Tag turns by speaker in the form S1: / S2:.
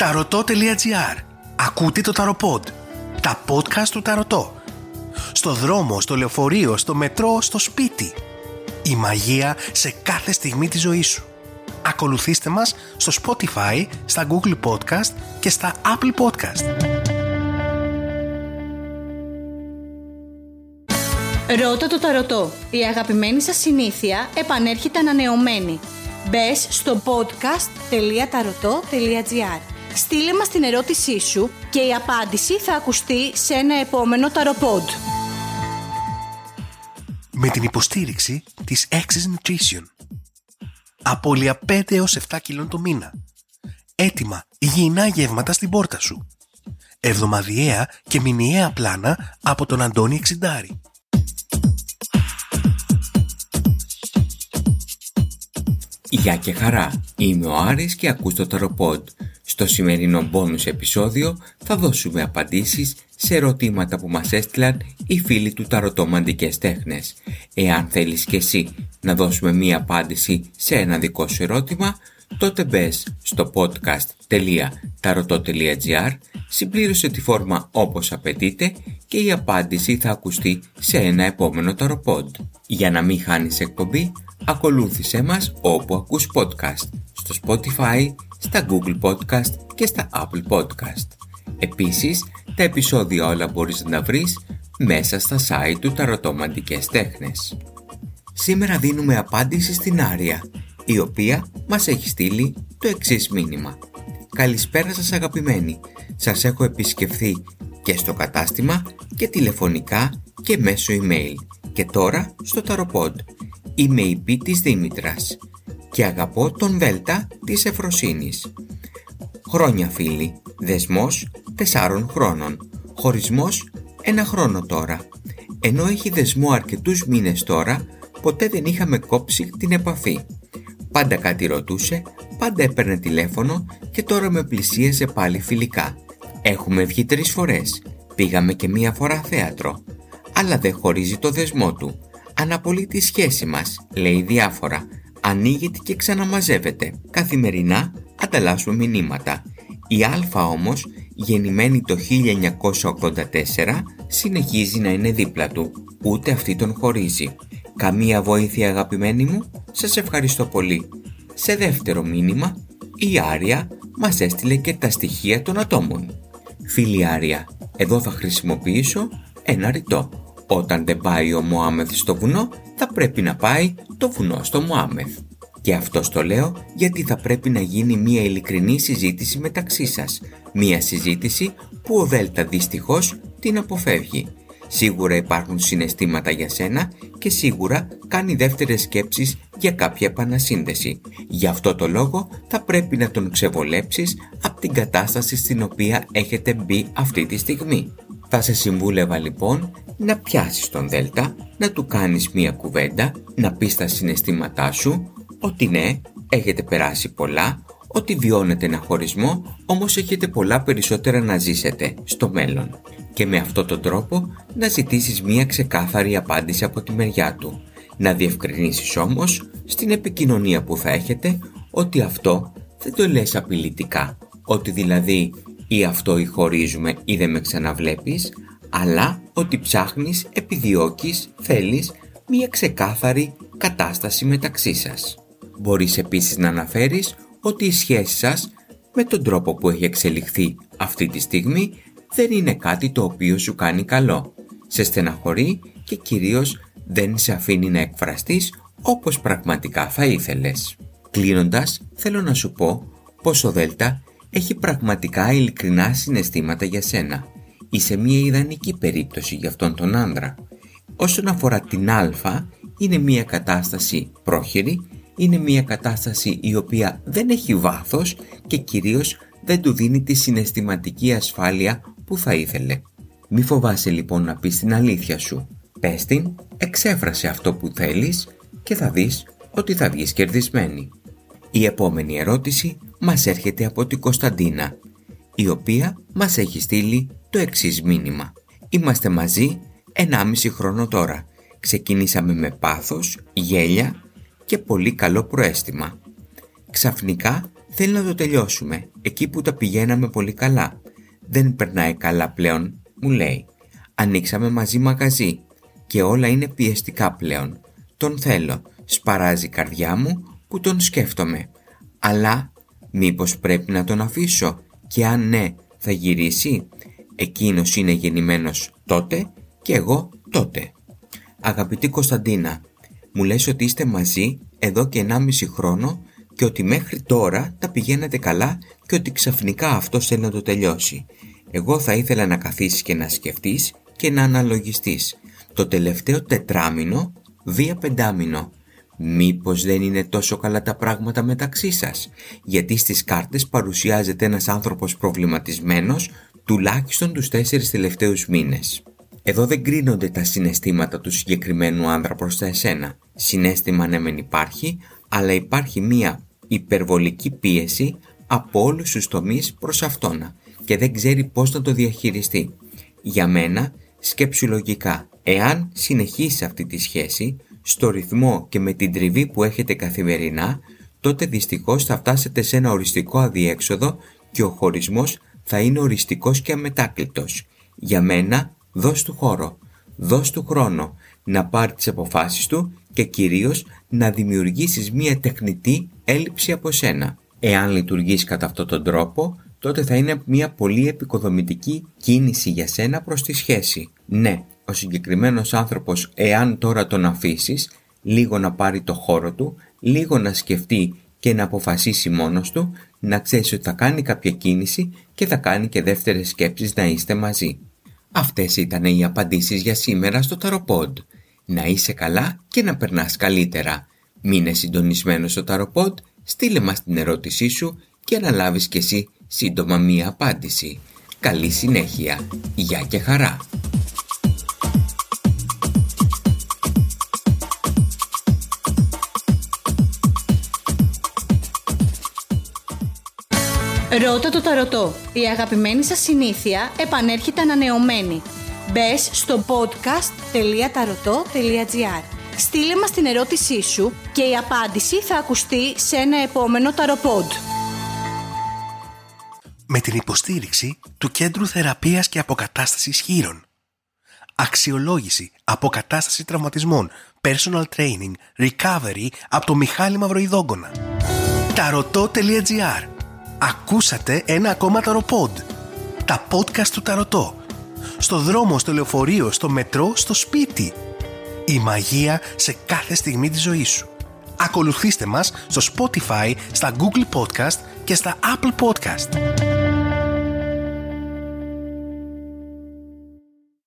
S1: Ταρωτό.gr Ακούτε το Ταροποντ. Τα podcast του Ταρωτό. Στο δρόμο, στο λεωφορείο, στο μετρό, στο σπίτι. Η μαγεία σε κάθε στιγμή της ζωής σου. Ακολουθήστε μας στο Spotify, στα Google Podcast και στα Apple Podcast.
S2: Ρώτα το ταρωτό. Η αγαπημένη σας συνήθεια επανέρχεται ανανεωμένη. Μπες στο podcast.tarotot.gr Στείλε μας την ερώτησή σου και η απάντηση θα ακουστεί σε ένα επόμενο ταροπόντ.
S1: Με την υποστήριξη της Access Nutrition. Απόλυα 5 έως 7 κιλών το μήνα. Έτοιμα υγιεινά γεύματα στην πόρτα σου. Εβδομαδιαία και μηνιαία πλάνα από τον Αντώνη Εξιντάρη.
S3: Γεια και χαρά, είμαι ο Άρης και ακούς το Ταροποντ. Στο σημερινό bonus επεισόδιο θα δώσουμε απαντήσεις σε ερωτήματα που μας έστειλαν οι φίλοι του Ταρωτομαντικές Τέχνες. Εάν θέλεις και εσύ να δώσουμε μία απάντηση σε ένα δικό σου ερώτημα, τότε μπες στο podcast.tarotot.gr, συμπλήρωσε τη φόρμα όπως απαιτείται και η απάντηση θα ακουστεί σε ένα επόμενο Ταροποντ. Για να μην χάνεις εκπομπή, Ακολούθησέ μας όπου ακούς podcast, στο Spotify, στα Google Podcast και στα Apple Podcast. Επίσης, τα επεισόδια όλα μπορείς να τα βρεις μέσα στα site του Ταρωτομαντικές Τέχνες. Σήμερα δίνουμε απάντηση στην Άρια, η οποία μας έχει στείλει το εξής μήνυμα. Καλησπέρα σας αγαπημένοι, σας έχω επισκεφθεί και στο κατάστημα και τηλεφωνικά και μέσω email και τώρα στο Ταροπόντ Είμαι η Πή της Δήμητρας και αγαπώ τον Δέλτα της Εφροσύνης. Χρόνια φίλοι, δεσμός τεσσάρων χρόνων, χωρισμός ένα χρόνο τώρα. Ενώ έχει δεσμό αρκετούς μήνες τώρα, ποτέ δεν είχαμε κόψει την επαφή. Πάντα κάτι ρωτούσε, πάντα έπαιρνε τηλέφωνο και τώρα με πλησίαζε πάλι φιλικά. Έχουμε βγει τρεις φορές, πήγαμε και μία φορά θέατρο, αλλά δεν χωρίζει το δεσμό του αναπολύει τη σχέση μας, λέει διάφορα, ανοίγεται και ξαναμαζεύεται. Καθημερινά ανταλλάσσουμε μηνύματα. Η Α όμως, γεννημένη το 1984, συνεχίζει να είναι δίπλα του, ούτε αυτή τον χωρίζει. Καμία βοήθεια αγαπημένη μου, σας ευχαριστώ πολύ. Σε δεύτερο μήνυμα, η Άρια μας έστειλε και τα στοιχεία των ατόμων. Φίλη Άρια, εδώ θα χρησιμοποιήσω ένα ρητό. Όταν δεν πάει ο Μωάμεθ στο βουνό, θα πρέπει να πάει το βουνό στο Μωάμεθ. Και αυτός το λέω γιατί θα πρέπει να γίνει μια ειλικρινή συζήτηση μεταξύ σας. Μια συζήτηση που ο Δέλτα δυστυχώς την αποφεύγει. Σίγουρα υπάρχουν συναισθήματα για σένα και σίγουρα κάνει δεύτερες σκέψεις για κάποια επανασύνδεση. Γι' αυτό το λόγο θα πρέπει να τον ξεβολέψεις από την κατάσταση στην οποία έχετε μπει αυτή τη στιγμή. Θα σε συμβούλευα λοιπόν να πιάσεις τον Δέλτα, να του κάνεις μία κουβέντα, να πεις τα συναισθήματά σου, ότι ναι, έχετε περάσει πολλά, ότι βιώνετε ένα χωρισμό, όμως έχετε πολλά περισσότερα να ζήσετε στο μέλλον. Και με αυτόν τον τρόπο να ζητήσεις μία ξεκάθαρη απάντηση από τη μεριά του. Να διευκρινίσεις όμως στην επικοινωνία που θα έχετε ότι αυτό δεν το λες απειλητικά, ότι δηλαδή ή αυτό ή χωρίζουμε ή δεν με ξαναβλέπεις, αλλά ότι ψάχνεις, επιδιώκεις, θέλεις μία ξεκάθαρη κατάσταση μεταξύ σας. Μπορείς επίσης να αναφέρεις ότι η σχέση σας με τον τρόπο που έχει εξελιχθεί αυτή τη στιγμή δεν είναι κάτι το οποίο σου κάνει καλό. Σε στεναχωρεί και κυρίως δεν σε αφήνει να εκφραστείς όπως πραγματικά θα ήθελες. Κλείνοντας, θέλω να σου πω πως ο Δέλτα έχει πραγματικά ειλικρινά συναισθήματα για σένα. Είσαι μια ιδανική περίπτωση για αυτόν τον άνδρα. Όσον αφορά την Α, είναι μια κατάσταση πρόχειρη, είναι μια κατάσταση η οποία δεν έχει βάθος και κυρίως δεν του δίνει τη συναισθηματική ασφάλεια που θα ήθελε. Μη φοβάσαι λοιπόν να πεις την αλήθεια σου. Πες την, εξέφρασε αυτό που θέλεις και θα δεις ότι θα βγεις κερδισμένη. Η επόμενη ερώτηση μας έρχεται από την Κωνσταντίνα, η οποία μας έχει στείλει το εξής μήνυμα. Είμαστε μαζί 1,5 χρόνο τώρα. Ξεκινήσαμε με πάθος, γέλια και πολύ καλό προέστημα. Ξαφνικά θέλει να το τελειώσουμε, εκεί που τα πηγαίναμε πολύ καλά. Δεν περνάει καλά πλέον, μου λέει. Ανοίξαμε μαζί μαγαζί και όλα είναι πιεστικά πλέον. Τον θέλω, σπαράζει η καρδιά μου που τον σκέφτομαι. Αλλά μήπως πρέπει να τον αφήσω και αν ναι θα γυρίσει; Εκείνος είναι γεννημένος τότε και εγώ τότε. Αγαπητή Κωνσταντίνα, μου λες ότι είστε μαζί εδώ και 1,5 χρόνο και ότι μέχρι τώρα τα πηγαίνετε καλά και ότι ξαφνικά αυτό θέλει να το τελειώσει. Εγώ θα ήθελα να καθίσεις και να σκεφτείς και να αναλογιστείς. Το τελευταίο τετράμινο, βία πεντάμινο. Μήπως δεν είναι τόσο καλά τα πράγματα μεταξύ σας, γιατί στις κάρτες παρουσιάζεται ένας άνθρωπος προβληματισμένος τουλάχιστον τους τέσσερις τελευταίους μήνες. Εδώ δεν κρίνονται τα συναισθήματα του συγκεκριμένου άνδρα προς τα εσένα. Συνέστημα ναι μεν υπάρχει, αλλά υπάρχει μία υπερβολική πίεση από όλους τους τομείς προς αυτόνα και δεν ξέρει πώς να το διαχειριστεί. Για μένα, σκέψου λογικά, εάν συνεχίσει αυτή τη σχέση, στο ρυθμό και με την τριβή που έχετε καθημερινά, τότε δυστυχώς θα φτάσετε σε ένα οριστικό αδιέξοδο και ο χωρισμός θα είναι οριστικός και αμετάκλητος. Για μένα, δώσ' του χώρο, δώσ' του χρόνο να πάρει τις αποφάσεις του και κυρίως να δημιουργήσεις μία τεχνητή έλλειψη από σένα. Εάν λειτουργείς κατά αυτόν τον τρόπο, τότε θα είναι μία πολύ επικοδομητική κίνηση για σένα προς τη σχέση. Ναι, ο συγκεκριμένος άνθρωπος, εάν τώρα τον αφήσεις, λίγο να πάρει το χώρο του, λίγο να σκεφτεί και να αποφασίσει μόνος του, να ξέρει ότι θα κάνει κάποια κίνηση και θα κάνει και δεύτερες σκέψεις να είστε μαζί. Αυτές ήταν οι απαντήσεις για σήμερα στο Tarot Να είσαι καλά και να περνάς καλύτερα. Μείνε συντονισμένος στο Tarot στείλε μας την ερώτησή σου και να λάβεις κι εσύ σύντομα μία απάντηση. Καλή συνέχεια. Γεια και χαρά.
S2: Ρώτα το ταρωτό. Η αγαπημένη σας συνήθεια επανέρχεται ανανεωμένη. Μπες στο podcast.tarotot.gr Στείλε μας την ερώτησή σου και η απάντηση θα ακουστεί σε ένα επόμενο ταροπόντ.
S1: Με την υποστήριξη του Κέντρου Θεραπείας και Αποκατάστασης Χείρων. Αξιολόγηση, αποκατάσταση τραυματισμών, personal training, recovery από το Μιχάλη Μαυροϊδόγκονα. Ταρωτό.gr Ακούσατε ένα ακόμα ταροπόντ. Τα podcast του Ταρωτό. Στο δρόμο, στο λεωφορείο, στο μετρό, στο σπίτι. Η μαγεία σε κάθε στιγμή της ζωής σου. Ακολουθήστε μας στο Spotify, στα Google Podcast και στα Apple Podcast.